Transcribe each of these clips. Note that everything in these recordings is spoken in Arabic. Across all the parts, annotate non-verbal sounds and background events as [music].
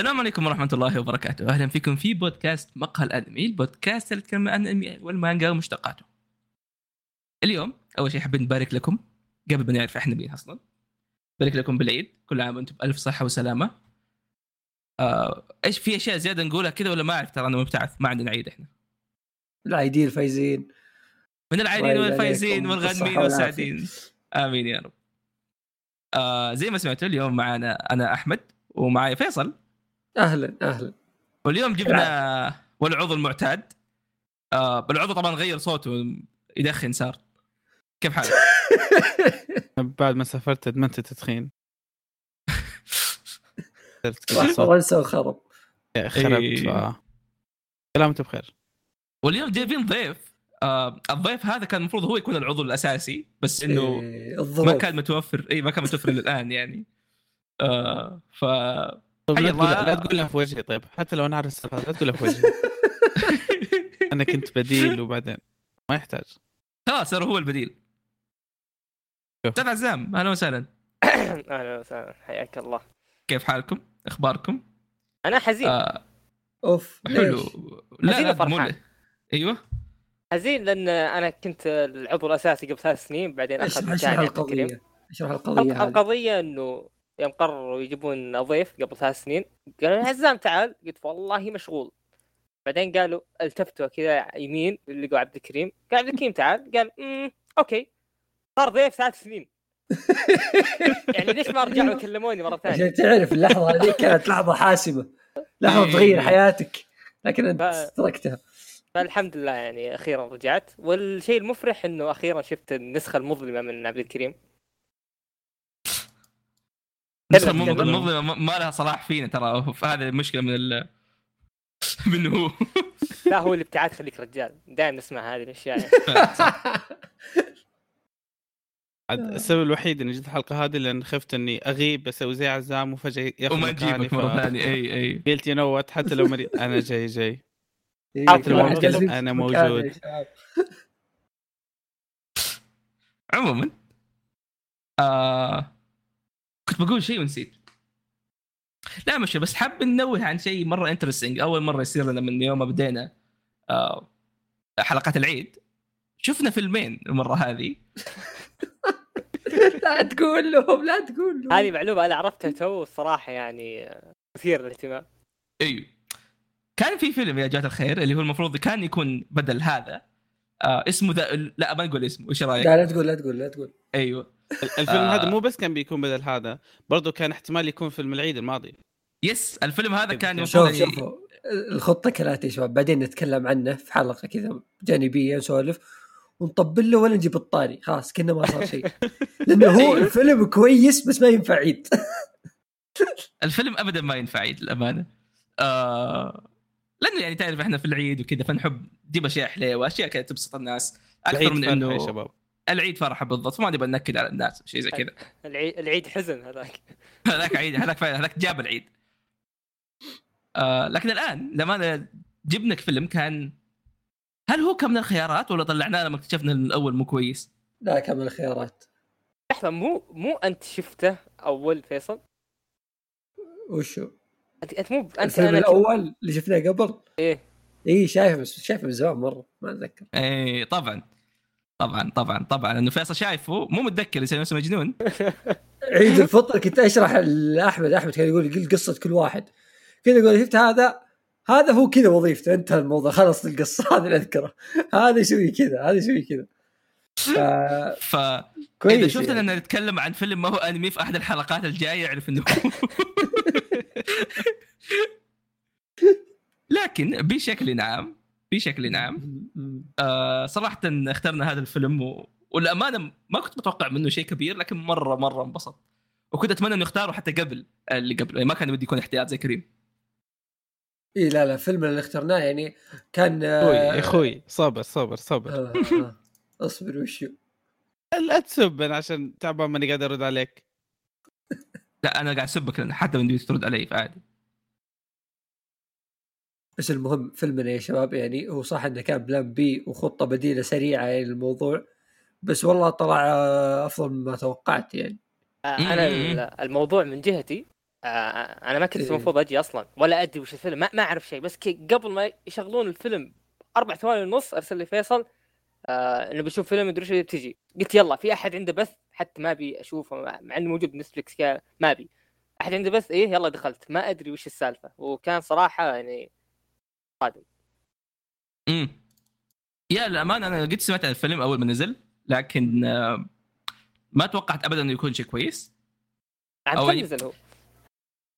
السلام عليكم ورحمة الله وبركاته، أهلا فيكم في بودكاست مقهى الأنمي، البودكاست اللي يتكلم عن الأنمي والمانجا ومشتقاته. اليوم أول شيء حابين نبارك لكم قبل ما نعرف إحنا مين أصلا. نبارك لكم بالعيد، كل عام وأنتم بألف صحة وسلامة. آه، إيش في أشياء زيادة نقولها كذا ولا ما أعرف؟ ترى أنا مبتعث ما عندنا عيد إحنا. العايدين الفايزين. من العايدين والفايزين والغانمين بالصحة والسعيدين آمين يا رب. آه زي ما سمعتوا اليوم معنا أنا أحمد ومعايا فيصل. أهلا أهلا. واليوم جبنا والعضو المعتاد. آه العضو طبعا غير صوته يدخن صار. كيف حالك؟ [laughs] بعد ما سافرت ادمنت التدخين راح صوت فرنسا وخرب خربت إيه. سلامته بخير. واليوم جايبين ضيف. آه الضيف هذا كان المفروض هو يكون العضو الأساسي بس إنه إيه، ما كان متوفر. اي ما كان متوفر إلى الان يعني. آه ف طيب لا تقول. لا تقولها في وجهي طيب حتى لو أنا عارف السالفه لا تقولها في وجهي [laughs] أنا كنت بديل وبعدين ما يحتاج خلاص صار هو البديل. أستاذ عزام أهلا وسهلا [coughs] أهلا وسهلا حياك الله كيف حالكم؟ إخباركم؟ أنا حزين آه. أوف حلو ليش؟ لا حزين. مو أيوه حزين لأن أنا كنت العضو الأساسي قبل ثلاث سنين بعدين اخذ اشرح القضية اشرح القضية القضية إنه يوم قرروا يجيبون ضيف قبل ثلاث سنين قالوا لي عزام تعال. قلت والله مشغول. بعدين قالوا التفتوا كذا يمين لقوا عبد الكريم. قال عبد الكريم تعال. قال امم أوكي. صار ضيف ثلاث سنين. [laughs] يعني ليش ما رجعوا يكلموني مرة ثانية؟ عشان تعرف اللحظة هذه كانت لحظة حاسمه لحظة إيه. تغير حياتك. لكن أنت ف- تركتها. فالحمد لله يعني أخيرا رجعت. والشيء المفرح إنه أخيرا شفت النسخة المظلمة من عبد الكريم. تكلم. المظلمه ما- لها صلاح فينا ترى. هذه المشكلة من ال [laughs] منه هو. لا هو الابتعاد خليك رجال. دائما نسمع هذه الأشياء. [laughs] السبب الوحيد إني جيت الحلقة هذه لأن خفت إني أغيب أسوي زي عزام وفجأة ياخذ وما نجيبك مرة ثانية. أي أي. قلت you know what حتى لو مريض. أنا جاي جاي. إيه، حتى لو واحد موجود،. عموما آه كنت بقول شيء ونسيت. لا مش بس حاب ننوه عن شيء مرة interesting أول مرة يصير لنا من يوم ما بدينا آه حلقات العيد شفنا فيلمين المرة هذه. [laughs] لا تقول لهم لا تقول لهم. هذه معلومة أنا عرفتها تو الصراحه يعني مثير للاهتمام. إيوه. كان في فيلم يا جماعة الخير اللي هو المفروض كان يكون بدل هذا. آه اسمه ذا لا ما نقول اسمه. إيش رأيك؟ لا لا تقول لا تقول لا تقول. أيوه. الفيلم آه. هذا مو بس كان بيكون بدل هذا برضو كان احتمال يكون فيلم العيد الماضي. يس الفيلم هذا كان شوف شوفوا الخطة كالاتي يا شباب. بعدين نتكلم عنه في حلقة كذا جانبية نسولف ونطبل له ولا نجيب الطاري. خلاص كنا ما صار شيء. [laughs] لأنه هو أيوه. الفيلم كويس بس ما ينفع عيد. الفيلم ابدا ما ينفع عيد للأمانة. آه لأنه يعني تعرف إحنا في العيد وكذا فنحب نجيب أشياء حلوة أشياء كذا تبسط الناس. أكثر العيد من انه يا شباب. العيد فرحة بالضبط فما نبغى ننكد على الناس شيء زي كذا. العيد, العيد حزن هذاك. [laughs] هذاك عيد هذاك فعلا هذاك جاب العيد. آه لكن الآن لما أنا جبنك فيلم كان هل هو كان من الخيارات ولا طلعناه لما اكتشفنا ان الأول مو كويس؟ لا كان من الخيارات. لحظة مو مو أنت شفته أول فيصل؟ وشو؟ أنت مو أنت الفيلم أنا الأول اللي شفناه قبل؟ إيه. إي شايفه بس شايفه من زمان مرة ما أتذكر. إي طبعا. طبعا طبعا طبعا. انه فيصل شايفه مو متذكر يصير نفسه مجنون. [laughs] عيد الفطر كنت أشرح لأحمد أحمد كان يقول قل قصة كل واحد. كذا يقول شفت هذا؟ هذا هو كذا وظيفته. انتهى الموضوع خلص القصة. [laughs] هذا اللي اذكره هذا يسوي كذا هذا يسوي كذا. ف- [laughs] ف كويس إذا شفت يعني. أننا نتكلم عن فيلم ما هو أنمي في أحد الحلقات الجاية اعرف إنه [laughs] لكن بشكل عام بشكل عام آه صراحة اخترنا هذا الفيلم و... والأمانة ما كنت متوقع منه شيء كبير لكن مرة مرة انبسط وكنت أتمنى إنه يختاروا حتى قبل اللي قبل يعني ما كان ودي يكون احتياط زي كريم. اي لا لا الفيلم اللي اخترناه يعني كان أخوي آه، يا أخوي صبر صبر صبر آه، آه. اصبر وشو؟ لا تسب أنا عشان تعبان ماني قاعد أرد عليك. [laughs] لا أنا قاعد أسبك لأن حتى من ترد علي فعادي بس المهم فيلمنا يا شباب يعني هو صح إنه كان plan B وخطة بديلة سريعة يعني للموضوع بس والله طلع أفضل مما توقعت يعني آه، أنا مم. ال- الموضوع من جهتي آه أنا ما كنت إيه. المفروض أجي أصلا ولا أدري وش الفيلم ما, ما أعرف شيء بس قبل ما يشغلون الفيلم أربع ثواني ونص أرسل لي فيصل آه إنه بشوف فيلم مدري إيش بتجي قلت يلا في أحد عنده بث حتى ما أبي أشوفه مع إنه موجود بنتفلكس كا- ما أبي. أحد عنده بث؟ إيه يلا دخلت. ما أدري وش السالفة. وكان صراحة يعني صادم. امم يا للامانه أنا قد سمعت عن الفيلم أول ما نزل لكن آه، ما توقعت ابدا إنه يكون شيء كويس. عاد يعني- نزل هو؟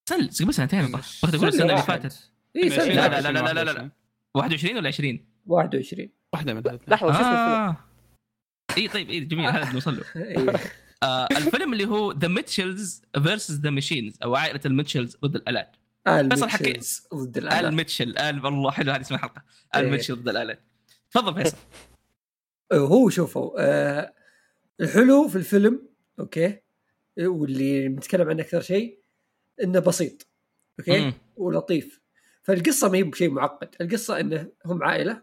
سنة قبل سنتين بغيت أقول السنة اللي فاتت. اي من سنة 20 لا، واحدة. لا، لا، لا، لا، لا. 21 ولا 20 21 واحدة من لحظة وش اسم الفيلم؟ آه. اي طيب اي جميل هذا نوصل له. [laughs] إيه. آه الفيلم اللي هو The Mitchells vs. the Machines أو عائلة الميتشلز ضد الآلات. آل فيصل حكي- ميتشلز ضد الآلات. الميتشل آل والله حلو هذه اسم الحلقة. إيه. الميتشل ضد الألات. تفضل فيصل. هو شوفوا آه الحلو في الفيلم أوكي واللي نتكلم عنه أكثر شيء إنه بسيط أوكي مم. ولطيف. فالقصة ما هي بشيء معقد القصة إنه هم عائلة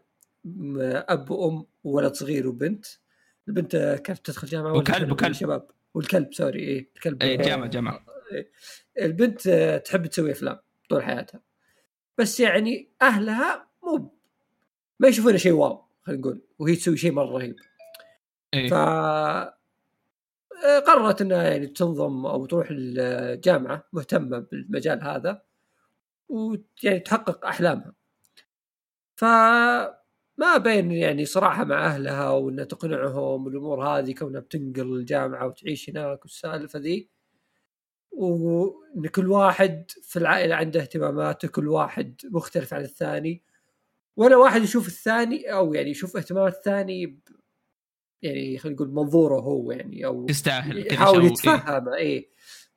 أب وام وولد صغير وبنت. البنت كانت تدخل جامعة وكلب- وكلب. شباب. والكلب sorry إيه الكلب. اي جامعة جامعة. البنت آه، تحب تسوي أفلام طول حياتها. بس يعني أهلها مو ما يشوفونها شيء واو خلينا نقول وهي تسوي شيء مرة رهيب. ف اي آه، قررت إنها يعني تنضم أو تروح الجامعة مهتمة بالمجال هذا ويعني تحقق أحلامها. فما بين يعني صراحة مع أهلها وانها تقنعهم والامور هذه كونها بتنقل الجامعة وتعيش هناك والسالفة ذي وإن كل واحد في العائلة عنده اهتماماته كل واحد مختلف عن الثاني ولا واحد يشوف الثاني أو يعني يشوف اهتمامات الثاني ب- يعني خلينا نقول منظوره هو يعني أو تستاهل كذا يحاول شو- إيه. يتفهم اي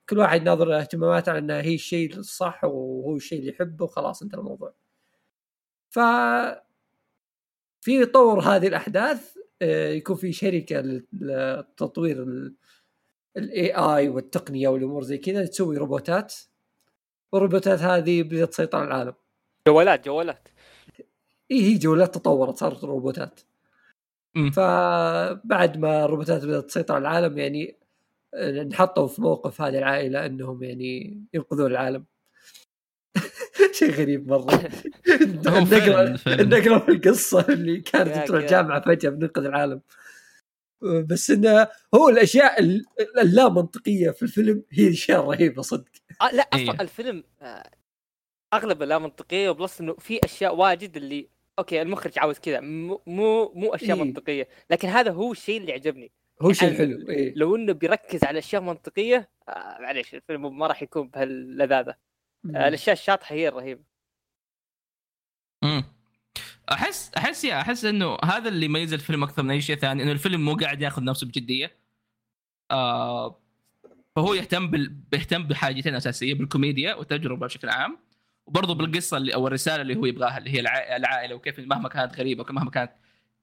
كل واحد ناظر اهتماماته على انها هي الشيء الصح وهو الشيء اللي يحبه وخلاص انتهى الموضوع. ف في تطور هذه الأحداث آه، يكون في شركة لتطوير ال AI والتقنية والأمور زي كذا تسوي روبوتات والروبوتات هذه بدات تسيطر على العالم. جوالات جوالات إي هي جوالات تطورت صارت روبوتات. مم. فبعد ما الروبوتات بدات تسيطر على العالم يعني آه، انحطوا في موقف هذه العائلة إنهم يعني ينقذون العالم [laughs] شيء غريب مرة [laughs] النقله. النقله في القصة اللي كانت تروح. الجامعة فجأة بننقذ العالم بس إنه هو الأشياء ال- اللا منطقية في الفيلم هي الأشياء الرهيبة صدق آه لا أصلا إيه. الفيلم آه أغلب لا منطقية و plus إنه في أشياء واجد اللي أوكي المخرج عاوز كذا مو مو مو أشياء إيه. منطقية لكن هذا هو الشيء اللي عجبني هو شيء يعني حلو إيه. لو إنه بيركز على أشياء منطقية آه معليش الفيلم ما راح يكون بهاللذاذة الأشياء الشاطحة هي الرهيبة. مم. أحس أحس يا أحس إنه هذا اللي يميز الفيلم أكثر من أي شيء ثاني إنه الفيلم مو قاعد ياخذ نفسه بجدية. آه فهو يهتم بال... بيهتم بحاجتين أساسية بالكوميديا والتجربة بشكل عام وبرضه بالقصة اللي أو الرسالة اللي هو يبغاها اللي هي الع... العائلة وكيف مهما كانت غريبة ومهما كانت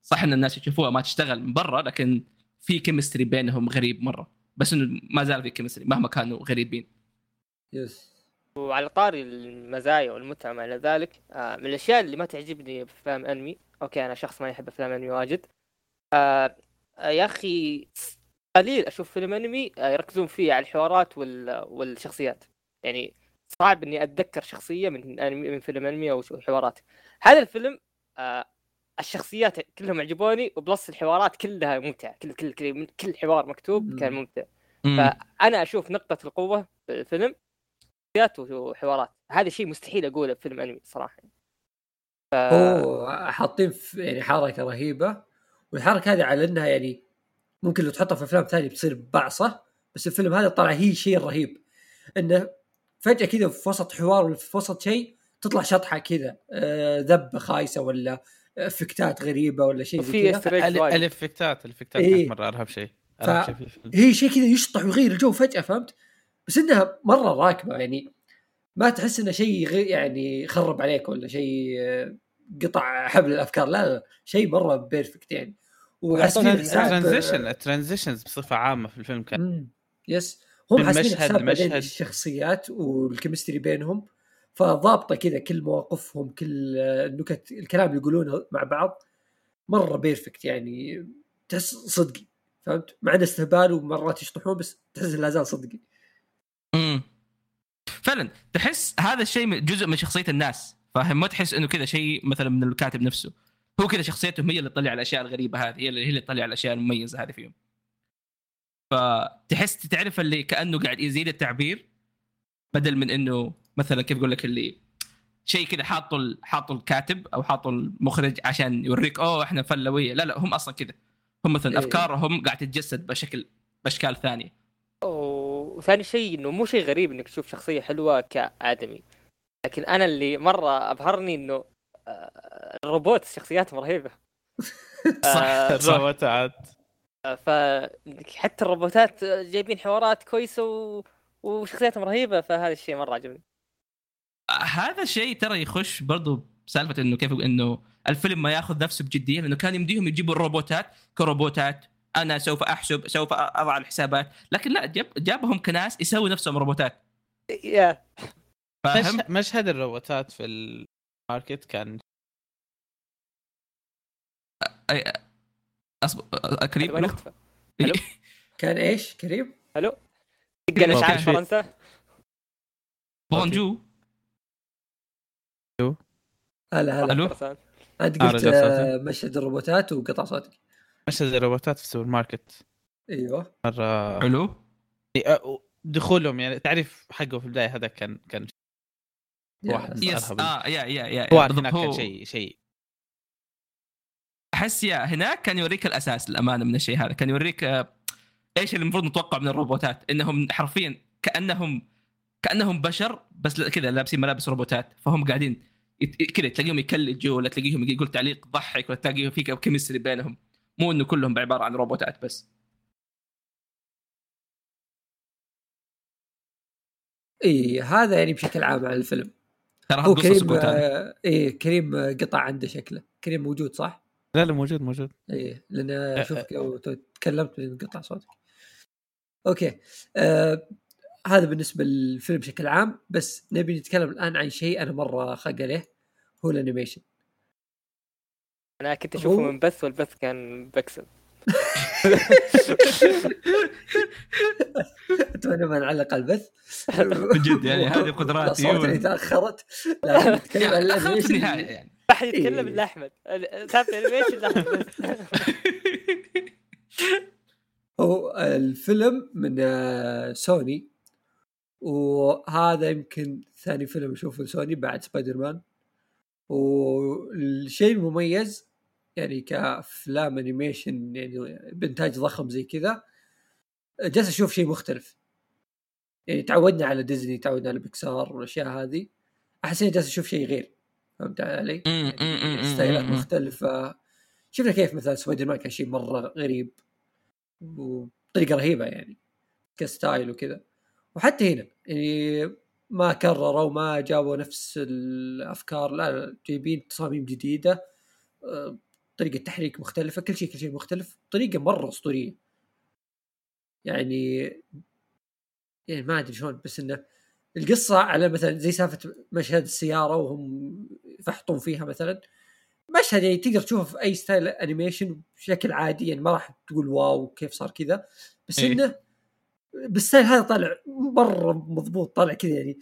صح إن الناس يشوفوها ما تشتغل من برا لكن في chemistry بينهم غريب مرة. بس إنه ما زال في chemistry مهما كانوا غريبين. yes وعلى طاري المزايا والمتعة ما إلى ذلك آه من الأشياء اللي ما تعجبني في افلام أنمي okay أنا شخص ما يحب أفلام أنمي واجد آه آه، يا أخي قليل أشوف فيلم أنمي آه، يركزون فيه على الحوارات وال... والشخصيات يعني صعب إني أتذكر شخصية من أنمي من فيلم أنمي أو حوارات هذا الفيلم آه الشخصيات كلهم عجبوني و plus الحوارات كلها ممتعة كل كل كل, كل حوار مكتوب كان مم. ممتع مم. فأنا أشوف نقطة القوة في الفيلم شخصيات وحوارات. هذا شيء مستحيل أقوله بفيلم أنمي صراحة. ف... هو حاطين في يعني حركة رهيبة. والحركة هذه على إنها يعني ممكن لو تحطها في أفلام ثانية بتصير بعصة بس الفيلم هذا طلع هي شيء رهيب. إنه فجأة كذا في وسط حوار ولا في وسط شيء تطلع شطحة كذا. آه، ذبة خايسة ولا إفكتات غريبة ولا شيء زي وفي كذا. الافكتات الافكتات إيه. مرة أرهب شيء. أرهب ف- شيء هي شيء كذا يشطح ويغير الجو فجأة فهمت؟ بس إنها مرة راكبة يعني ما تحس إنه شيء يعني خرب عليك ولا شيء آه، قطع حبل الأفكار لا لا شيء مرة perfect يعني وحاسبين ال transition ال transitions بصفة عامة في الفيلم كان مم. yes هم حاسبين مشهد حساب لمشهد. الشخصيات وال chemistry بينهم فضابطة كذا كل مواقفهم كل آه، النكت الكلام اللي يقولونه مع بعض مرة بيرفكت يعني تحس صدقي فهمت؟ مع انه استهبال ومرات يشطحون بس تحس لا زال صدقي مم. فعلا. تحس هذا الشيء جزء من شخصية الناس. فاهم؟ ما تحس إنه كذا شيء مثلا من الكاتب نفسه. هو كذا شخصيتهم هي اللي تطلع على الأشياء الغريبة هذه. هي اللي, هي اللي تطلع على الأشياء المميزة هذه فيهم. فتحس تعرف اللي كأنه قاعد يزيد التعبير بدل من إنه مثلا كيف أقول لك اللي شيء كذا حاطه حاطه الكاتب أو حاطه المخرج عشان يوريك أوه إحنا فلوية. لا لا هم أصلا كذا. هم مثلا إيه. أفكارهم قاعد تتجسد بشكل بأشكال ثانية. وثاني شيء إنه مو شيء غريب إنك تشوف شخصية حلوة كآدمي. لكن أنا اللي مرة أبهرني إنه آه، الروبوت شخصياتهم رهيبة. [laughs] صح آه، صح. فحتى الروبوتات جايبين حوارات كويسة و... وشخصياتهم رهيبة فهذا الشيء مرة عجبني. هذا الشيء ترى يخش برضو سالفه إنه كيف إنه الفيلم ما ياخذ نفسه بجدية لأنه كان يمديهم يجيبوا الروبوتات كروبوتات أنا سوف أحسب سوف أضع الحسابات. لكن لا جاب جابهم كناس يسوي نفسهم روبوتات. yeah. فاهم مش... مشهد الروبوتات في ال market كان؟ أي- أصب... أ- كريم؟ [laughs] كان إيش؟ كريم؟ ألو. في في- فرنسا Bonjour. هلا هلا. ألو؟ فرنسا. انت قلت آه،. مشهد الروبوتات وقطع صوتك. مشهد الروبوتات في السوبر ماركت. أيوه. مرة حلو. دخولهم يعني تعرف حقه في البداية هذا كان كان واحد. yes. آه yeah yeah yeah. هناك هو كان شيء شيء. أحس يا هناك كان يوريك الأساس الامانه من الشيء هذا. كان يوريك آه، إيش اللي المفروض نتوقع من الروبوتات. إنهم حرفيا كأنهم كأنهم بشر بس كذا لابسين ملابس روبوتات. فهم قاعدين كذا تلاقيهم يكلجوا ولا تلاقيهم يقول تعليق ضحك ولا تلاقيهم في chemistry بينهم. مو إنه كلهم عبارة عن روبوتات بس. إي هذا يعني بشكل عام على الفيلم. ترى هو كريم آه، إيه كريم آه، قطع عنده شكله. كريم موجود صح؟ لا لا موجود موجود. إيه لأن اشوفك لو تكلمت انقطع صوتك. okay. آه هذا بالنسبة للفيلم بشكل عام. بس نبي نتكلم الآن عن شيء أنا مرة خق عليه. هو ال animation. أنا كنت أشوفه هو- من بث والبث كان بكسل [laughs] اتمنى ما نعلق على البث. [laughs] بجد يعني هذه قدراتي. صوتي تاخرت لكن نتكلم عن [laughs] يعني ال animation. يعني. ما حد يتكلم إيه. الا احمد تعرف ال animation لا. هو الفيلم من آه، سوني. وهذا يمكن ثاني فيلم أشوفه لسوني بعد سبايدر مان. والشيء المميز يعني كأفلام animation يعني بإنتاج ضخم زي كذا جالس أشوف شيء مختلف. يعني تعودنا على ديزني تعودنا على بيكسار والأشياء هذه أحس إني جالس أشوف شيء غير. فهمت علي؟ يعني ستايلات. مختلفة. شفنا كيف مثلا سبايدر مان كان شيء مرة غريب وبطريقة رهيبة يعني ك style وكذا. وحتى هنا يعني ما كرروا ما جابوا نفس الأفكار لا, جايبين تصاميم جديدة. طريقة تحريك مختلفة كل شيء كل شيء مختلف طريقه مرة أسطورية يعني يعني ما أدري شلون بس إنه القصة على مثلا زي سالفة مشهد السيارة وهم يفحطون فيها مثلا مشهد يعني تقدر تشوفه في أي style animation بشكل عادي يعني ما راح تقول wow كيف صار كذا بس إيه. إنه بال style هذا طالع مرة مضبوط طالع كذا يعني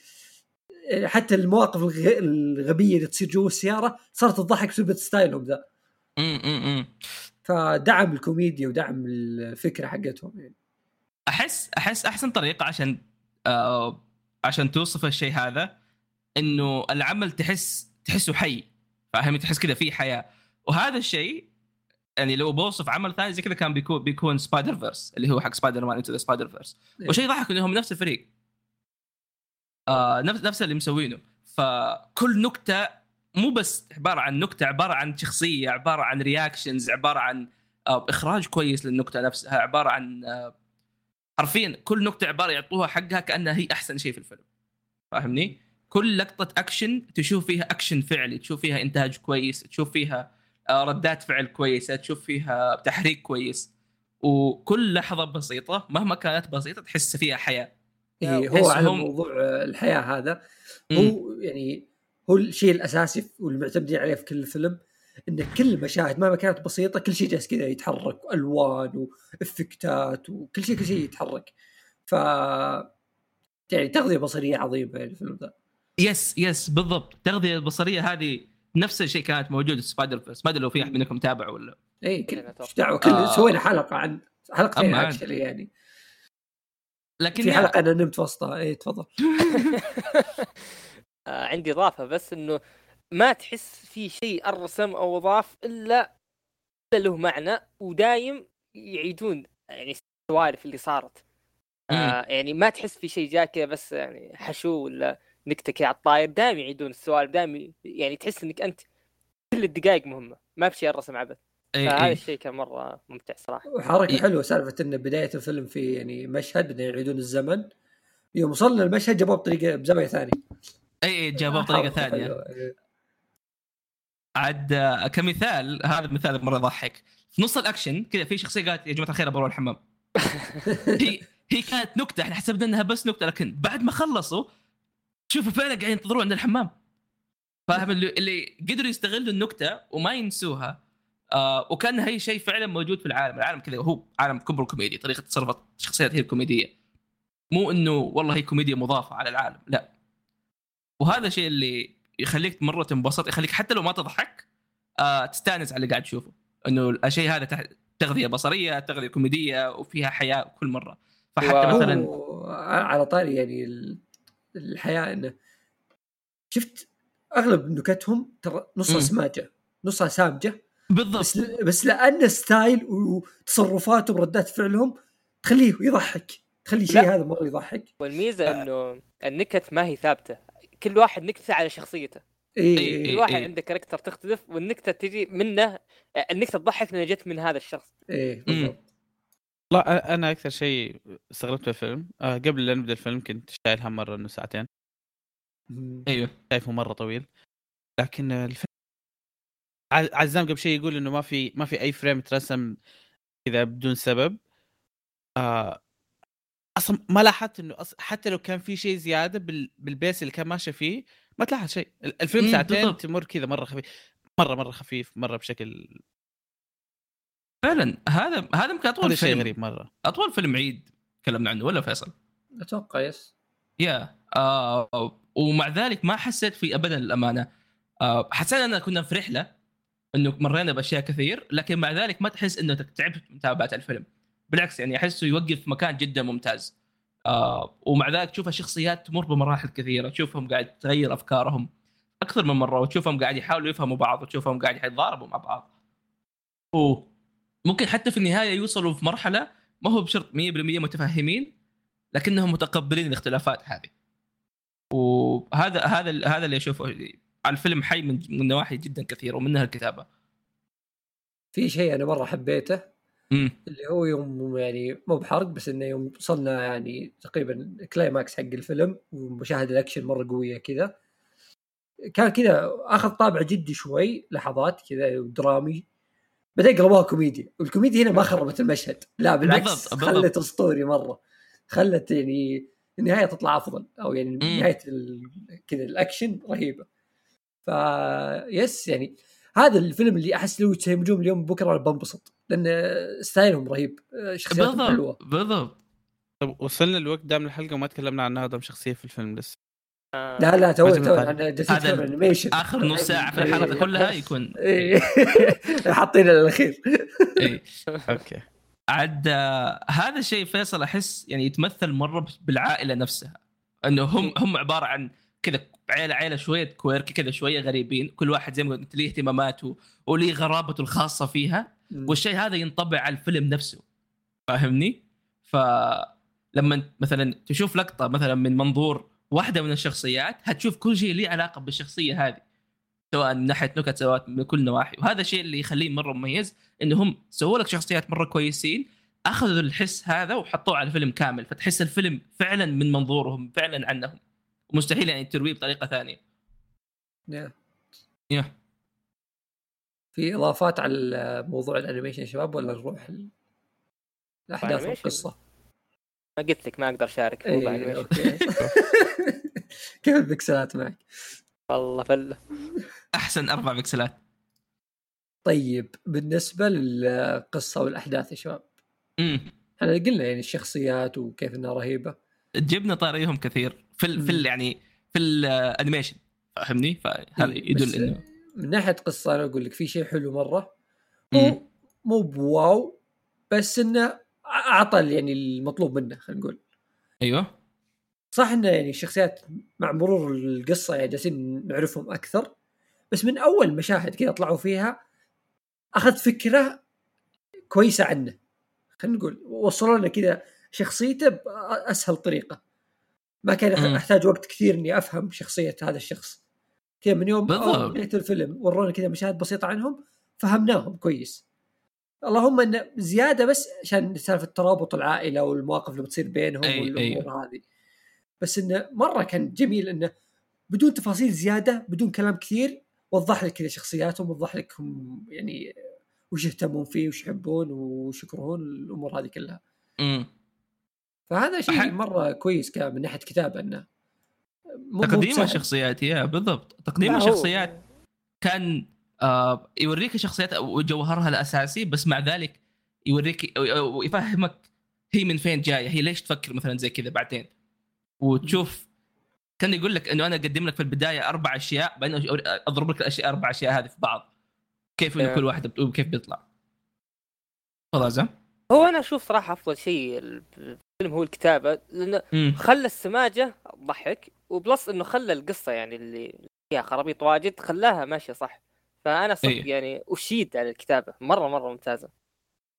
يعني حتى المواقف الغ- الغبية اللي تصير جوا السيارة صارت تضحك بسبب style هم ذا. فدعم الكوميديا ودعم الفكرة حقتهم يعني. أحس أحس أحسن طريقة عشان آه عشان توصف الشيء هذا إنه العمل تحس تحسه حي فاهم؟ تحس كذا فيه حياة. وهذا الشيء يعني لو بوصف عمل ثاني زي كذا كان بيكون بيكون Spider-Verse اللي هو حق Spider-Man Into the Spider-Verse. وشيء ضحك إنهم نفس الفريق. آه نفس نفس اللي مسوينه. فكل نكتة مو بس عبارة عن نكتة عبارة عن شخصية عبارة عن reactions عبارة عن آه إخراج كويس للنكتة نفسها عبارة عن آه حرفيا كل نكتة عبارة يعطوها حقها كأنها هي أحسن شيء في الفيلم فاهمني؟ كل لقطة اكشن تشوف فيها اكشن فعلي تشوف فيها إنتاج كويس تشوف فيها آه، ردات فعل كويسة تشوف فيها تحريك كويس وكل لحظة بسيطة مهما كانت بسيطة تحس فيها حياة إيه، هو على موضوع الحياة هذا. هو يعني هو الشيء الأساسي والمعتمدين عليه في كل فيلم إن كل المشاهد مهما كانت بسيطة كل شيء جالس كذا يتحرك الوان وإفكتات وكل شيء كل شيء يتحرك. ف يعني تغذية بصرية عظيمة يعني الفيلم ذا. yes yes بالضبط. التغذيه البصريه هذه نفس الشيء كانت موجودة في Spider-Verse ما أدري لو في أحد منكم تابع ولا اي كل إيه، إيش دعوه كل آه. سوينا حلقة عن حلقتين. Actually يعني. لكن في حلقة أنا نمت وسطها. اي تفضل. [laughs] عندي إضافة بس إنه ما تحس في شيء الرسم أو أضاف إلا إلا له معنى ودايم يعيدون يعني السوالف اللي صارت. آه يعني ما تحس في شيء جاء كذا بس يعني حشو ولا نكتة كذا على الطاير دائما يعيدون السوالف دائما يعني تحس إنك أنت كل الدقائق مهمة ما في شيء الرسم عبث. فهذا. الشيء كان مرة ممتع صراحة. وحركه إيه. حلوة سالفة إن بداية الفيلم في يعني مشهد يعيدون الزمن يوم وصلنا المشهد جابوه بطريقة بزاوية ثانية. اي اي جابوه بطريقة حركة ثانية. إيه. عاد آه، كمثال هذا مثال مرة يضحك. في نص الأكشن كذا في شخصية قالت يا جماعة الخير بروح الحمام. [laughs] هي هي كانت نكتة إحنا حسبنا إنها بس نكتة لكن بعد ما خلصوا شوفوا فعلا قاعدين ينتظرون عند الحمام. فاهم؟ اللي, اللي قدروا يستغلوا النكتة وما ينسوها آه وكأن هي شيء فعلا موجود في العالم. العالم كذا هو عالم كبره كوميدي طريقة تصرف الشخصيات هي الكوميديه مو إنه والله هي كوميديا مضافة على العالم لا. وهذا الشيء اللي يخليك مرة تنبسط يخليك حتى لو ما تضحك آه تستانس على اللي قاعد تشوفه. إنه الشيء هذا تح- تغذية بصرية تغذية كوميدية وفيها حياة كل مرة. فحتى و- مثلا هو على طاري يعني ال- الحياة إنه شفت أغلب نكتهم ترى نصها. سماجة نصها سامجة. بالضبط. بس بس لأن style وتصرفاتهم وردات فعلهم تخليه يضحك تخلي الشيء لا. هذا مرة يضحك. والميزة آه. إنه النكت ما هي ثابتة. كل واحد نكتة على شخصيته. اي إيه، إيه كل إيه. واحد عنده character تختلف والنكتة تجي منه النكتة تضحك لانها جت من هذا الشخص. إيه بالضبط. لا أنا أكثر شيء استغربت في الفيلم آه قبل لا نبدأ الفيلم كنت شايل هم مرة إنه ساعتين. أيوه شايفه مرة طويل. لكن الفيلم ع- عزام قبل شيء يقول إنه ما في ما في أي frame ترسم كذا بدون سبب. آه أصلا ما لاحظت إنه أص... حتى لو كان في شيء زيادة بال... بال pace اللي كان ماشي فيه ما تلاحظ شيء. ال- الفيلم مم، ساعتين بالضبط. تمر كذا مرة خفيف. مرة مرة خفيف مرة بشكل فعلا هذا هذا يمكن أطول هذا شيء فيلم. غريب مرة. أطول فيلم عيد تكلمنا عنه ولا فيصل؟ أتوقع يس. يا آه ومع ذلك ما حسيت في ابدا الامانه آه حسينا اننا كنا في رحلة إنه مرينا بأشياء كثير لكن مع ذلك ما تحس إنه تعبت متابعة الفيلم. بالعكس يعني أحسه يوقف في مكان جدا ممتاز. آه ومع ذلك تشوف الشخصيات تمر بمراحل كثيرة تشوفهم قاعد تغير أفكارهم أكثر من مرة وتشوفهم قاعد يحاولوا يفهموا بعض وتشوفهم قاعد يتضاربوا مع بعض. وممكن حتى في النهاية يوصلوا في مرحلة ما هو بشرط 100% متفهمين لكنهم متقبلين الاختلافات هذه. وهذا هذا هذا اللي أشوفه الفيلم حي من نواحي جدا كثيرة ومنها الكتابة. في شيء أنا مرة حبيته؟ اللي هو يوم يعني مو بحرق بس إنه يوم وصلنا يعني تقريبا climax حق الفيلم ومشاهد الأكشن مرة قوية كذا. كان كذا آخذ طابع جدي شوي لحظات كذا ودرامي بعدين قلبوها كوميديا. والكوميديا هنا ما خربت المشهد. لا بالعكس بالضبط،. خلت اسطوري مرة. خلت يعني النهاية تطلع أفضل. أو يعني نهاية ال- كذا الأكشن رهيبة. ف yes يعني هذا الفيلم اللي أحس لو يتهمجون اليوم بكرة بنبسط لأن style هم رهيب شخصياتهم حلوة. بالضبط. بالضبط طب وصلنا الوقت دام الحلقة وما تكلمنا عن اقدم شخصيه في الفيم لسه. آه، لا لا تو تو هذا آخر نص ساعة في الحلقة كلها يكون. إيه. [laughs] حاطين الاخير [laughs] إيه. okay. عاد آه، هذا الشيء فيصل أحس يعني يتمثل مرة بالعائلة نفسها. إنه هم هم عبارة عن كذا عيله عيلة شوية quirky كذا شوية غريبين كل واحد زي ما قلت ليه اهتماماته وليه غرابته الخاصة فيها والشيء هذا ينطبع على الفيلم نفسه. فاهمني؟ فلما مثلا تشوف لقطة مثلا من منظور واحدة من الشخصيات هتشوف كل شيء له علاقة بالشخصية هذه سواء من ناحية نكت سواء من كل نواحي. وهذا الشيء اللي يخليه مرة مميز انه هم سووا لك شخصيات مرة كويسين أخذوا الحس هذا وحطوه على الفيلم كامل فتحس الفيلم فعلا من منظورهم فعلا عنهم. ومستحيل يعني ترويه بطريقة ثانية نعم. يا. في إضافات على موضوع ال animation يا شباب ولا نروح ال- الأحداث؟ والقصة ما قلت لك ما أقدر أشارك في موضوع اي ال animation. okay [laughs] كيف ال pixels ات معك؟ والله فله أحسن أربع pixels ات طيب بالنسبة للقصة والأحداث يا شباب امم إحنا قلنا يعني الشخصيات وكيف إنها رهيبة جبنا طاريهم كثير في ال في ال. يعني في ال animation فاهمني فهذا يدل إنه من ناحية قصة أنا أقول لك في شيء حلو مرة. مو مو بواو بس إنه أعطى يعني المطلوب منه خلينا نقول. أيوه. صح إنه يعني الشخصيات مع مرور القصة يعني جالسين نعرفهم أكثر بس من أول مشاهد كذا طلعوا فيها أخذت فكرة كويسة عنه. خلينا نقول وصلوا لنا كذا شخصيته بأسهل طريقة. ما كان. أحتاج وقت كثير إني أفهم شخصية هذا الشخص. كذا من يوم بدايه الفيلم ورونا كذا مشاهد بسيطة عنهم فهمناهم كويس. اللهم انه زيادة بس عشان سالفة ترابط العائلة والمواقف اللي بتصير بينهم أي- والأمور هذه. بس انه مرة كان جميل انه بدون تفاصيل زيادة بدون كلام كثير وضح لك كذا شخصياتهم وضح لك هم يعني وش يهتمون فيه وش يحبون وش يكرهون الأمور هذه كلها. امم فهذا شيء أح- مرة كويس كان من ناحية كتابه أنه مو- تقديم. الشخصيات يا بالضبط. تقديم هو- الشخصيات كان آه يوريك الشخصيات وجوهرها الاساسي بس مع ذلك يوريك ويفهمك هي من فين جاية هي ليش تفكر مثلا زي كذا بعدين. وتشوف كان يقول لك إنه أنا أقدم لك في البداية أربع أشياء بعدين أضرب لك الأشياء أربع أشياء هذه في بعض. كيف إنه. كل واحد بت- كيف بيطلع. تفضل هو أنا أشوف صراحة أفضل شيء الفيلم هو الكتابة لأنه خلى السماجة تضحك وبلس إنه خلى القصة يعني اللي فيها خرابيط واجد خلاها ماشية صح. فأنا صدق إيه. يعني أشيد على الكتابة مرة مرة ممتازة.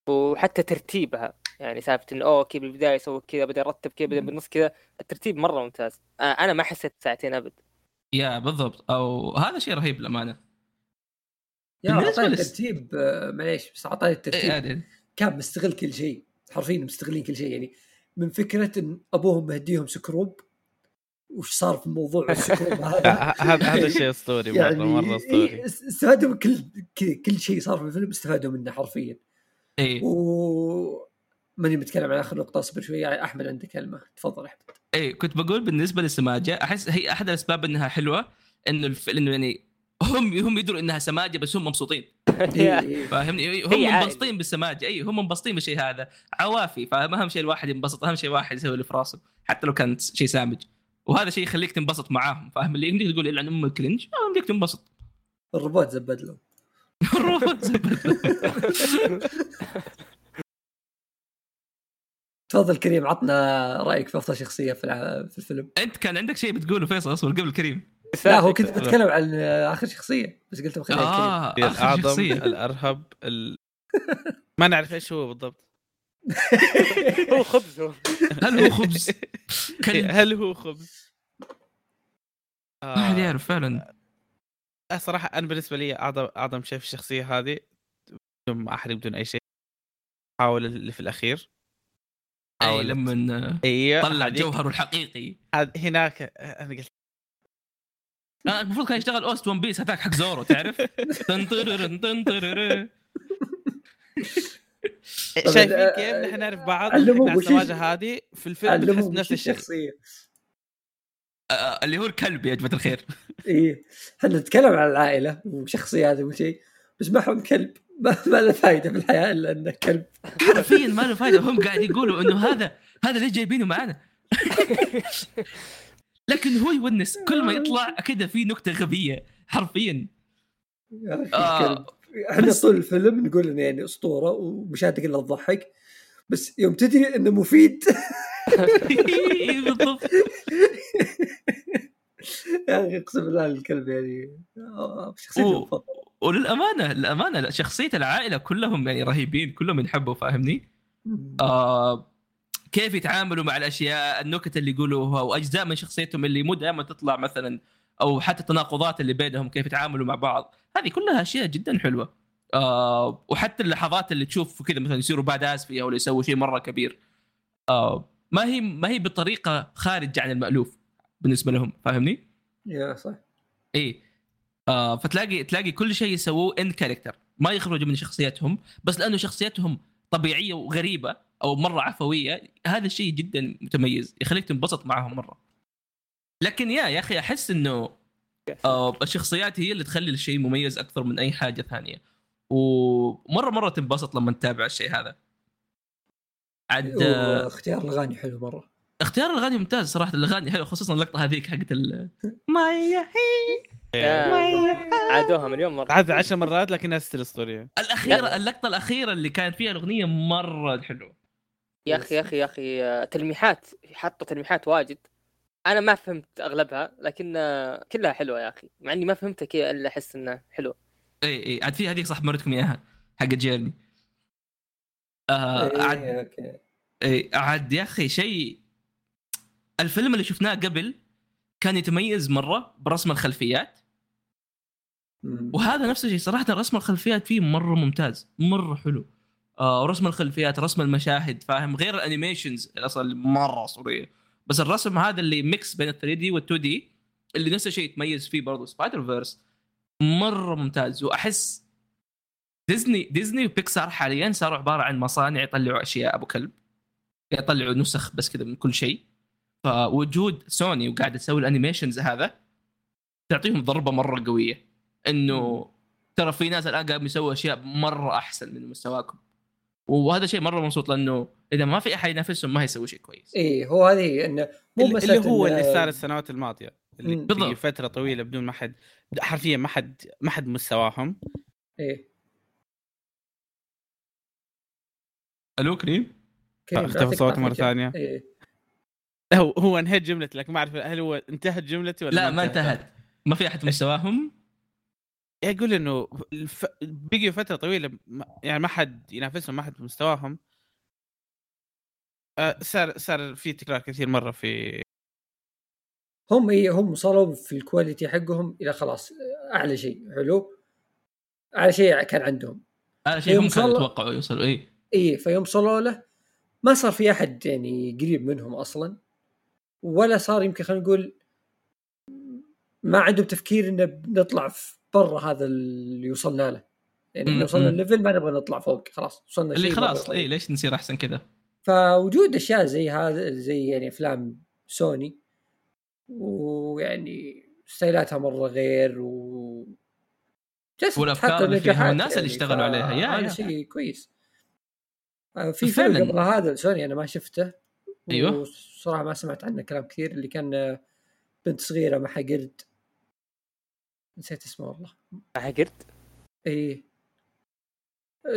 وحتى ترتيبها يعني سالفه إنه أوه كيف بالبداية يسوي كذا بدأ يرتب كذا بدأ بالنص كذا الترتيب مرة ممتاز. أنا ما حسيت ساعتين أبد. يا بالضبط. أو هذا شيء رهيب للأمانة. يا بالنسبة أعطاني الترتيب آه، معليش بس أعطاني إيه، الترتيب. عادي. كان مستغل كل شيء حرفيا مستغلين كل شيء يعني من فكرة إن أبوهم مهديهم screwdriver وش صار في موضوع ال screwdriver [laughs] هذا؟ هذا شيء أسطوري مرة مرة إيه، أسطوري. استفادوا من كل كل شيء صار في الفيلم استفادوا منه حرفيا. اي و ماني متكلم عن آخر نقطة أصبر شوي أحمد عنده كلمة تفضل أحمد. اي إيه، كنت بقول بالنسبة للسماجة أحس هي أحد الأسباب إنها حلوة إنه الف... إنه يعني هم هم يدروا إنها سماجة بس هم مبسوطين. إيه، [laughs] إيه. فاهمني هم هي عائلة. منبسطين بالسماجه اي هم منبسطين بالشيء هذا. عوافي فما اهم شيء الواحد ينبسط أهم شيء واحد يسوي اللي في راسه حتى لو كانت شيء سامج. وهذا شيء يخليك تنبسط معاهم فاهم؟ اللي يمديك تقول يلعن أم الكلنج آه، يمديك تنبسط. الروبوت زبد له [laughs] [laughs] تفضل كريم عطنا رأيك في أفضل شخصية في الع- في الفيلم. أنت كان عندك شيء بتقوله فيصل أصبر قبل كريم. لا هو كنت بتكلم عن آخر شخصية بس قلت بخليها آه آخر الأعظم شخصية. الأرهب ال... [laughs] ما نعرف إيش هو بالضبط. [laughs] هو خبز هو. هل هو خبز؟ [laughs] كلب. هل هو خبز؟ ما حد آه، يعرف فعلا صراحة أنا بالنسبة لي أعظم أعظم شيء في الشخصية هذه بدون ما أحرق بدون أي شيء حاول اللي في الأخير. أي حاولت. لما أيوه طلع جوهره الحقيقي. هناك أنا قلت آه، المفروض كان يشتغل أوست ون بيس هذاك حق زورو تعرف؟ تنطررن تنطررن. طبعاً، شايفين آه، كيف؟ نحن نعرف بعض مع وش- السماجة هذه في الفيلم بنحس بنفس الشيء. الشخصية. آه، اللي هو الكلب يا جماعة الخير. إيه. إحنا نتكلم عن العائلة وشخصيات وشيء بس معهم كلب. ما, ما له فائده في الحياة إلا إنه كلب. حرفيا ما له فائده هم قاعد يقولوا إنه هذا هذا ليش جايبينه معنا؟ [laughs] لكن هو يونس كل ما يطلع كذا في نكتة غبية حرفيا. آه،. إحنا بس- طول الفيلم نقول إنه يعني أسطورة ومشاهد كلها تضحك بس يوم تدري إنه مفيد. [laughs] بالضبط. يا أخي أقسم بالله الكلب يعني آه،. المفضله وللأمانة للأمانة شخصية العائلة كلهم يعني رهيبين كلهم ينحبوا فاهمني؟ آه كيف يتعاملوا مع الأشياء النكت اللي يقولوها وأجزاء من شخصيتهم اللي مو دائما تطلع مثلا أو حتى التناقضات اللي بينهم كيف يتعاملوا مع بعض. هذه كلها أشياء جدا حلوة. آه وحتى اللحظات اللي تشوف كذا مثلا يصيروا badass فيها ولا يسووا شيء مرة كبير. آه ما هي ما هي بطريقة خارج عن المألوف بالنسبة لهم فاهمني؟ yeah صح. إي. آه فتلاقي تلاقي كل شيء يسووه in character ما يخرجوا من شخصيتهم بس لأنه شخصيتهم طبيعية وغريبة أو مرة عفوية هذا الشيء جدا متميز يخليك تنبسط معهم مرة. لكن يا يا أخي أحس إنه آه الشخصيات هي اللي تخلي الشيء مميز أكثر من أي حاجة ثانية. ومرة مرة تنبسط لما تتابع الشيء هذا. عاد آه، واختيار الأغاني حلو مرة. اختيار الأغاني ممتاز صراحة الأغاني حلوة خصوصا اللقطة هذيك حقت ال [laughs] مايا يا- عادوها مليون مرة. عاد عشر مرات لكنها still اسطوريه الأخيرة اللقطة الأخيرة اللي كانت فيها الأغنية مرة حلوة. يا أخي يا أخي يا أخي تلميحات حطوا تلميحات واجد. أنا ما فهمت أغلبها لكن كلها حلوة يا أخي. مع إني ما فهمتها كذا إلا أحس إنها حلوة. إي إي عاد في هذيك صح مرتكم اياها حق جيرني. آه عاد إيه، okay. إيه، عاد يا أخي شيء. الفيلم اللي شفناه قبل كان يتميز مرة برسم الخلفيات. وهذا نفس الشيء صراحة رسم الخلفيات فيه مرة ممتاز مرة حلو. آه ورسم الخلفيات رسم المشاهد فاهم؟ غير ال animations أصلا مرة أسطورية. بس الرسم هذا اللي mix بين ال 3D وال 2D اللي نفس الشيء يتميز فيه برضه سبايدر فيرس مرة ممتاز. وأحس ديزني ديزني وبيكسار حاليا صاروا عبارة عن مصانع يطلعوا أشياء أبو كلب. يطلعوا نسخ بس كذا من كل شيء. فوجود سوني وقاعده تسوي ال animations هذا تعطيهم ضربة مرة قوية. إنه ترى في ناس الآن قاعدين يسووا أشياء مرة أحسن من مستواكم. وهذا شيء مرة مبسوط لأنه إذا ما في أحد ينافسهم ما هيسوي شيء كويس. إيه هو هذه إنه مو اللي مسألة اللي هو اللي صار السنوات الماضية اللي بالضبط. فترة طويلة بدون ما حد حرفيا ما حد ما حد مستواهم. إيه. ألو كريم؟ أختفى صوته فجأة. ثانية. إيه. هو هو انهيت جملتي لكن ما أعرف هل هو انتهت جملتي ولا لا ما انتهت. ما في أحد مستواهم. يقول إنه الف... بقي فترة طويلة ما- يعني ما حد ينافسهم ما حد بمستواهم آه، صار صار في تكرار كثير مرة في هم إيه هم وصلوا في الكواليتي حقهم إلى خلاص أعلى شيء حلو؟ أعلى شيء كان عندهم. هذا شيء هم كانوا يتوقعوا يوصلوا اي إيه فيوم وصلوا له ما صار في أحد يعني قريب منهم أصلا ولا صار يمكن خلينا نقول ما عندهم تفكير إنه بنطلع في برا هذا اللي وصلنا له يعني إحنا وصلنا. ال level ما نبغى نطلع فوق خلاص وصلنا اللي خلاص اي. ليش نصير أحسن كذا فوجود أشياء زي هذا زي يعني أفلام سوني ويعني ستايلاتها مرة غير و تحقق اللي فيها والناس اللي اشتغلوا عليها. يا- هذا. شيء كويس آه، في فيلم. قبل هذا سوني أنا ما شفته أيوه. وصراحة ما سمعت عنه كلام كثير اللي كان بنت صغيرة معها قرد نسيت اسمه والله. معها قرد اي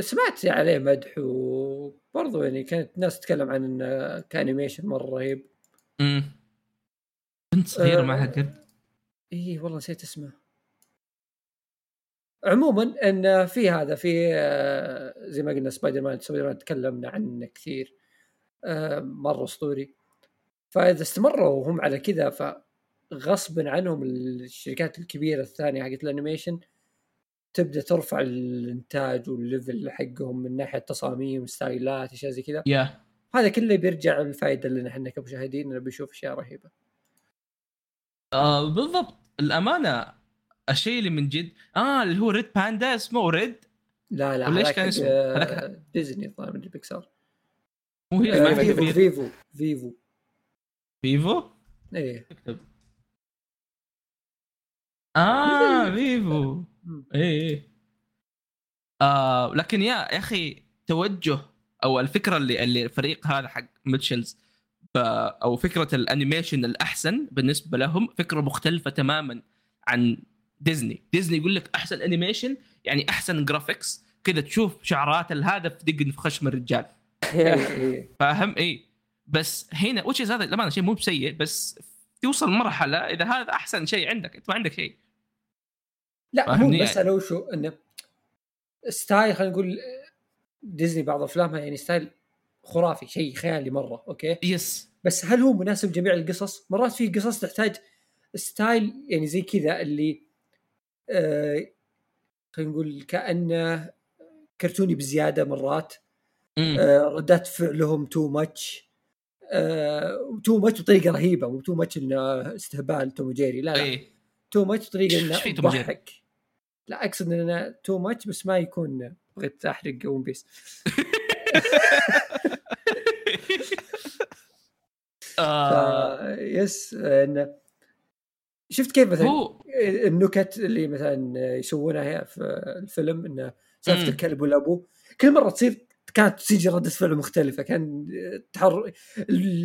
سمعت عليه مدح وبرضه يعني كانت ناس تتكلم عن إنه ك animation مرة رهيب. امم بنت صغيره آه، معها قرد اي والله نسيت اسمه. عموما إن في هذا في آه، زي ما قلنا سبايدر مان سبايدر مان تكلمنا عنه كثير آه، مرة أسطوري. فإذا استمروا وهم على كذا فغصبا عنهم الشركات الكبيرة الثانية حقت ال animation تبدأ ترفع الإنتاج وال level حقهم من ناحية تصاميم ستايلات أشياء زي كذا. يا هذا كله بيرجع الفائده لنا إحنا كمشاهدين إنه بنشوف أشياء رهيبة. آه بالضبط. الأمانة الشيء اللي من جد آه اللي هو ريد باندا اسمه ريد لا لا هذاك كان اسمه؟ آه، ديزني طبعا من بيكسار مو هي آه، فيفو فيفو فيفو. فيفو؟ إيه. آه [laughs] فيفو. اي اي آه لكن يا يا أخي توجه أو الفكرة اللي اللي الفريق هذا حق ميتشلز أو فكرة ال animation الأحسن بالنسبة لهم فكرة مختلفة تماما عن ديزني. ديزني يقول لك أحسن animation يعني أحسن graphics كذا تشوف شعرات الهدف دق في خشم الرجال. إيه إيه. [laughs] فاهم؟ اي بس هنا وش هذا للأمانة شيء مو بسيء بس توصل مرحلة إذا هذا أحسن شيء عندك انت ما عندك شيء. لا هو فاهمني المساله وشو إنه style خلينا نقول ديزني بعض أفلامها يعني style خرافي شيء خيالي مرة okay yes بس هل هو مناسب لجميع القصص؟ مرات في قصص تحتاج style يعني زي كذا اللي آه خلينا نقول كأنه كرتوني بزيادة مرات. آه ردات فعلهم too much too much بطريقة رهيبة مو too much إنه استهبال توم وجيري لا لا too much بطريقة إنه؟ تضحك لا أقصد انه too much بس ما يكون بغيت أحرق One Piece yes انه شفت كيف مثلا النكت اللي مثلا يسوونها في الفيلم انه سالفة. الكلب والأبو كل مرة تصير كانت تيجي ردة فعل مختلفة كان تحر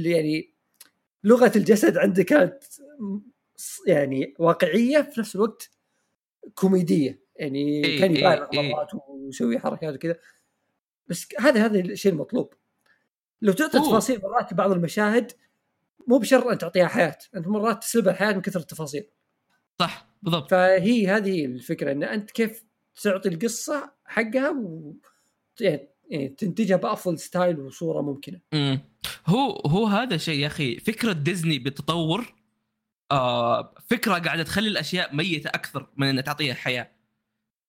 يعني لغة الجسد عنده كانت يعني واقعية في نفس الوقت. كوميدية. يعني إيه، كان إيه، يبالغ إيه. مرات ويسوي حركات وكذا. بس هذا هذا الشيء المطلوب. لو تعطي تفاصيل مرات بعض المشاهد مو بشرط أن تعطيها حياة. أنت مرات تسلبها الحياة من كثر التفاصيل. صح بالضبط. فهي هذه الفكرة إن أنت كيف تعطي القصة حقها و يعني يعني تنتجها بأفضل style وصورة ممكنة. مم. هو هو هذا الشيء يا أخي فكرة ديزني بالتطور آه فكرة قاعدة تخلي الأشياء ميتة أكثر من إنها تعطيها حياة.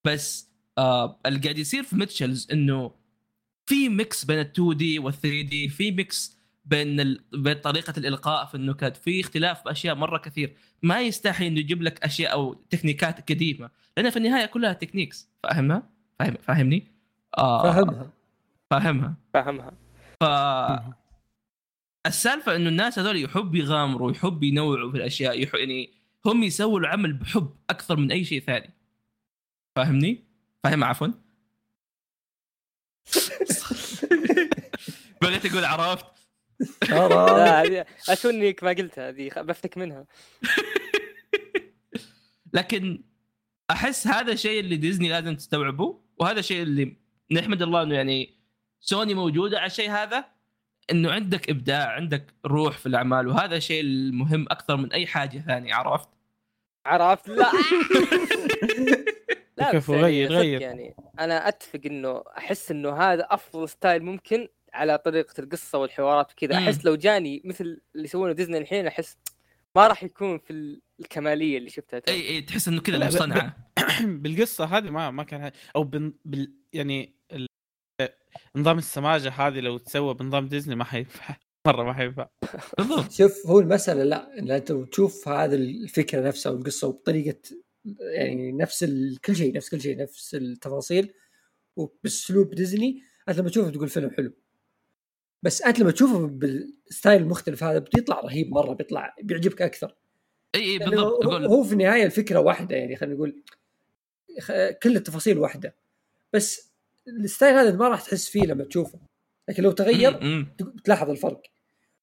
بس آه اللي قاعد يصير في ميتشلز إنه في mix بين ال 2D وال 3D في mix بين ال... بين طريقة الإلقاء في النكت في اختلاف بأشياء مرة كثير. ما يستحي إنه يجيب لك أشياء أو تكنيكات قديمة لأن في النهاية كلها تكنيكس فاهمها؟ فاهم فاهمني؟ آه فاهمها فاهمها. فاهمها ف السالفة إنه الناس هذول يحب يغامروا يحب ينوعوا في الأشياء يح... يعني هم يسووا العمل بحب أكثر من أي شيء ثاني فاهمني؟ فاهم عفوا؟ [laughs] بغيت أقول عرفت لا [laughs] هذه اشو انك ما قلتها هذه بفتك منها [laughs] لكن أحس هذا الشيء اللي ديزني لازم تستوعبه وهذا الشيء اللي نحمد الله إنه يعني سوني موجودة على الشيء هذا إنه عندك إبداع عندك روح في الأعمال وهذا الشيء المهم أكثر من أي حاجة ثانية عرفت؟ عرفت لا [laughs] لا كيف يعني غير- غير. يعني أنا أتفق إنه أحس إنه هذا أفضل style ممكن على طريقة القصة والحوارات وكذا. أحس لو جاني مثل اللي يسوونه ديزني الحين أحس ما راح يكون في ال- الكمالية اللي شفتها. إي إي تحس إنه كذا مصطنعه [clears throat] بالقصة هذه ما ما كان أو بن بال يعني. نظام السماجة هذه لو تسوى بنظام ديزني ما حينفع. [laughs] مرة ما حينفع. بالضبط. شوف هو المسألة لا ان أنت تشوف هذا الفكرة نفسها والقصة وبطريقه يعني نفس ال... كل شيء نفس كل شيء نفس التفاصيل. وباسلوب ديزني أنت لما تشوفه تقول فيلم حلو. بس أنت لما تشوفه بال style المختلف هذا بيطلع رهيب مرة بيطلع بيعجبك أكثر. إي إي لأنه بالضبط. هو- في النهاية الفكرة واحدة يعني خلينا نقول كل التفاصيل واحدة. بس ال style هذا ما راح تحس فيه لما تشوفه لكن لو تغير. تلاحظ الفرق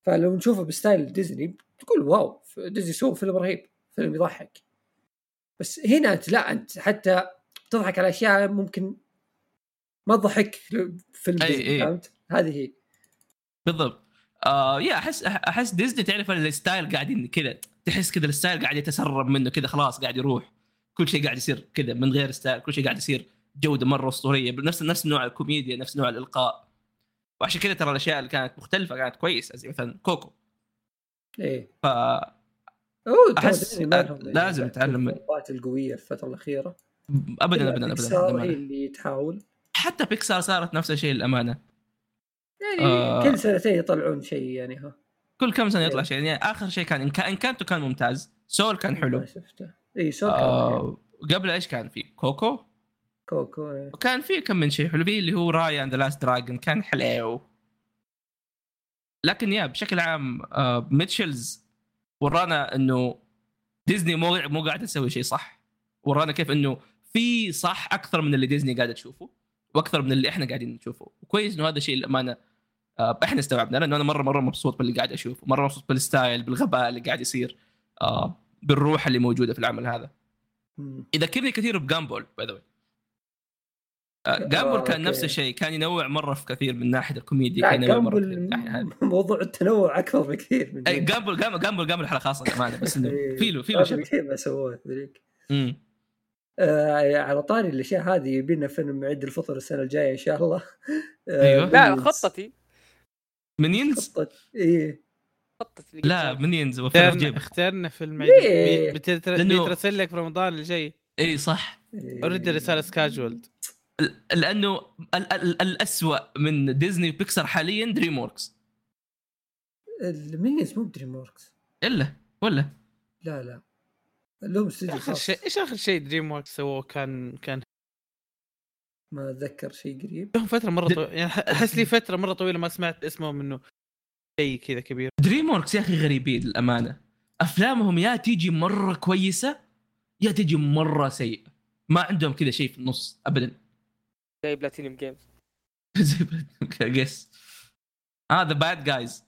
فلو نشوفه ب style ديزني تقول wow ديزني سووا فيلم رهيب فيلم يضحك بس هنا أنت لا أنت حتى تضحك على أشياء ممكن ما تضحك فيلم ديزني. فهمت؟ هذه هي بالضبط آه يا أحس أحس ديزني تعرف ال style قاعدين كذا تحس كذا ال style قاعد يتسرب منه كذا خلاص قاعد يروح كل شيء قاعد يصير كذا من غير style كل شيء قاعد يصير جودة مرة أسطورية بنفس نفس نوع الكوميديا نفس نوع الإلقاء. وعشان كذا ترى الأشياء اللي كانت مختلفة كانت كويسة زي مثلا كوكو. إيه. ف لهم لازم يعني نتعلم من- الفروقات القوية في الفترة الأخيرة. ابدا ابدا ابدا بيكسار هي. اللي تحاول. حتى بيكسار صارت نفس الشيء للأمانة. يعني آه. كل سنتين يطلعون شيء يعني ها. كل كم سنة يطلع إيه. شيء. يعني آخر شيء كان ان كان إنكانتو كان ممتاز. سول كان حلو. ما شفته. اي سول كان حلو. آه قبل إيش كان في؟ كوكو؟ كوكو إيه. وكان في كم من شيء حلو. في اللي هو Raya and Last Dragon كان حلو لكن يا بشكل عام آه ميتشلز ورانا إنه ديزني مو مو قاعدة تسوي شيء صح. ورانا كيف إنه في صح أكثر من اللي ديزني قاعدة تشوفه وأكثر من اللي إحنا قاعدين نشوفه. وكويس إنه هذا الشيء الامانه آه إحنا استوعبنا. لأنه أنا مرة مرة مبسوط باللي قاعد أشوفه. مرة مبسوط بال style بالغباء اللي قاعد يصير آه بالروح اللي موجودة في العمل هذا. يذكرني كثير بجامبول by the Gumball كان okay. نفس الشيء كان ينوع مرة في كثير من ناحية الكوميديا كان ينوع مرة Gumball كثير من ناحية هذه موضوع التنوع أكثر بكثير من اي ذيك. Gumball Gumball Gumball Gumball حلقة خاصة كمان بس إنه [laughs] إيه. في له في له شيء الشيء ما سووه ذيك. آه على طاري الأشياء هذه يبي لنا فيلم عيد الفطر السنة الجاية إن شاء الله [laughs] آه أيوه. لا. خطتي Minions خطة إيه خطتي لا. منينز وفر اخترنا جيب اخترنا فيلم؟ عيد لأنه- بيترسل لك في رمضان اللي جاي اي صح إيه. already رسالة scheduled ل- لأنه ال- ال- الاسوء من Disney و Pixar حاليا DreamWorks ال Minions مو ب DreamWorks إلا ولا؟ لا لا. لهم استوديو آخر خاص. شيء إيش آخر شيء DreamWorks سووه كان كان ما أتذكر شيء قريب. لهم فترة مرة طويله يعني ح- أحس لي فترة مرة طويلة ما سمعت اسمهم إنه شيء كذا كبير. DreamWorks يا أخي غريبين للأمانة. أفلامهم يا تيجي مرة كويسة يا تيجي مرة سيئه ما عندهم كذا شيء في النص ابدا. زي بلاتينيوم جيمز. [laughs] yes آه The Bad Guys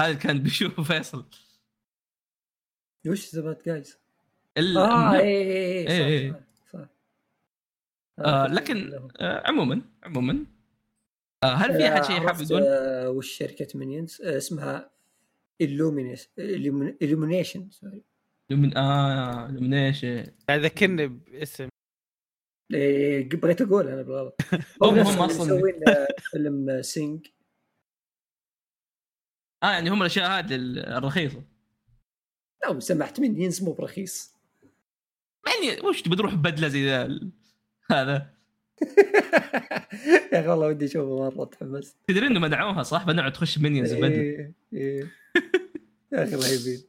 هذا اللي كان بيشوفه فيصل. وش The Bad Guys؟ ال- آه اي اي إيه، اي إيه. صح صح صح. آه آه، لكن آه عموما عموما. آه هل في أحد شيء حاب عرفت، يقول؟ آه، وش شركة Minions آه، اسمها illumination illumination sorry. من آه Illumination ذكرني باسم إيه، بغيت أقول أنا بالغلط. [laughs] هم- هم اللي أصلاً- مسوين آه، فيلم Sing آه يعني هم الأشياء هذه الرخيصة. لو سمحت Minions مو برخيص. يعني وش تبي تروح بدلة زي ذا هذا؟ [laughs] يا أخي والله ودي أشوفه مرة تحمست. تدري إنه منعوها صح؟ منعوا تخش Minions بدلة. إيه، إيه. يا أخي رهيبين.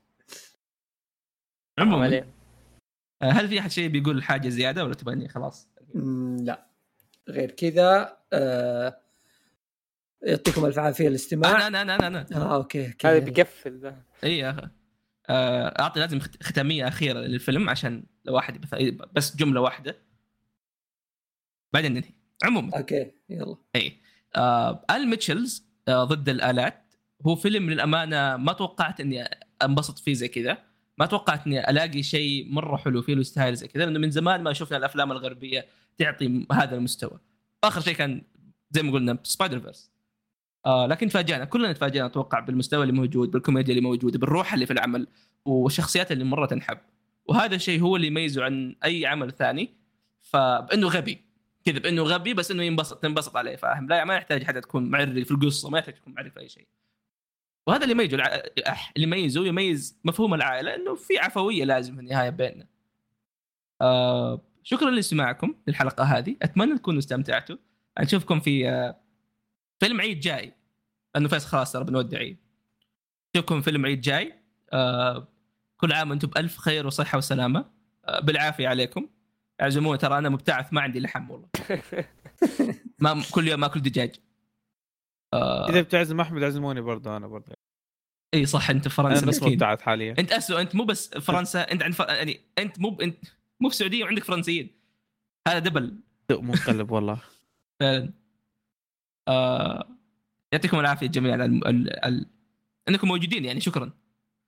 عموما. آه، هل في أحد شيء بيقول حاجة زيادة ولا تبغى إني خلاص؟ لا. غير كذا آه، يعطيكم ألف عافية الاستماع. أنا أنا أنا أنا, أنا. آه okay هذا بيقفل ذا. إي آه، أعطي لازم خت- ختامية أخيرة للفيلم عشان لو واحد. بس جملة واحدة. بعدين ننهي. عموما. okay يلا. إي. آه آل ميتشلز آه ضد الآلات. هو فيلم للأمانة ما توقعت إني أنبسط فيه زي كذا. ما توقعت إني ألاقي شيء مرة حلو فيه له يستاهل زي كذا لأنه من زمان ما شفنا الأفلام الغربية تعطي هذا المستوى. آخر شيء كان زي ما قلنا Spider-Verse آه لكن تفاجأنا كلنا تفاجأنا أتوقع بالمستوى اللي موجود بالكوميديا اللي موجودة بالروح اللي في العمل والشخصيات اللي مرة تنحب. وهذا الشيء هو اللي يميزه عن أي عمل ثاني. فبأنه غبي كذا بأنه غبي بس إنه ينبسط تنبسط عليه فاهم؟ لا ما يحتاج حدا تكون معري في القصة ما يحتاج تكون معري في أي شيء. وهذا اللي يميزه اللي يميزه يميز مفهوم العائلة إنه في عفوية لازم في النهاية بيننا. آه شكرا لاستماعكم للحلقة هذه. أتمنى تكونوا استمتعتوا. نشوفكم في آه فيلم عيد جاي. لأنه فيصل خلاص ترى بنودع عيد. نشوفكم فيلم عيد جاي. آه كل عام وأنتم بألف خير وصحة وسلامة. آه بالعافية عليكم. اعزموني ترى أنا مبتعث ما عندي لحم والله. [laughs] ما كل يوم آكل دجاج. آه إذا بتعزم أحمد عزموني برضه أنا برضه إي صح أنت في فرنسا مسكين مبتعث حاليا. أنت اسوء أنت مو بس فرنسا أنت عند ف... يعني أنت مو ب... أنت مو في السعودية وعندك فرنسيين. هذا دبل. سوء منقلب والله. [laughs] فعلا. آه... يعطيكم العافية جميعا. ال... ال... ال... أنكم موجودين يعني شكرا.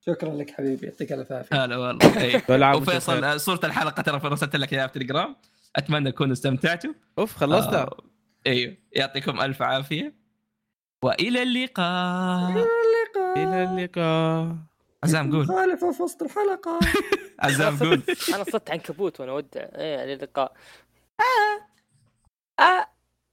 شكرا لك حبيبي يعطيك ألف عافية. هلا والله. [laughs] وفيصل صورة الحلقة ترى رسلت لك إياها في تليجرام أتمنى تكونوا استمتعتوا. أوف خلصنا آه... أيوه يعطيكم ألف عافية. وإلى اللقاء. إلى اللقاء. عزام قول. مخالفه في وسط الحلقة. [laughs] عزام قول. أنا صرت عنكبوت وأنا اودع إيه على اللقاء. آه. آه.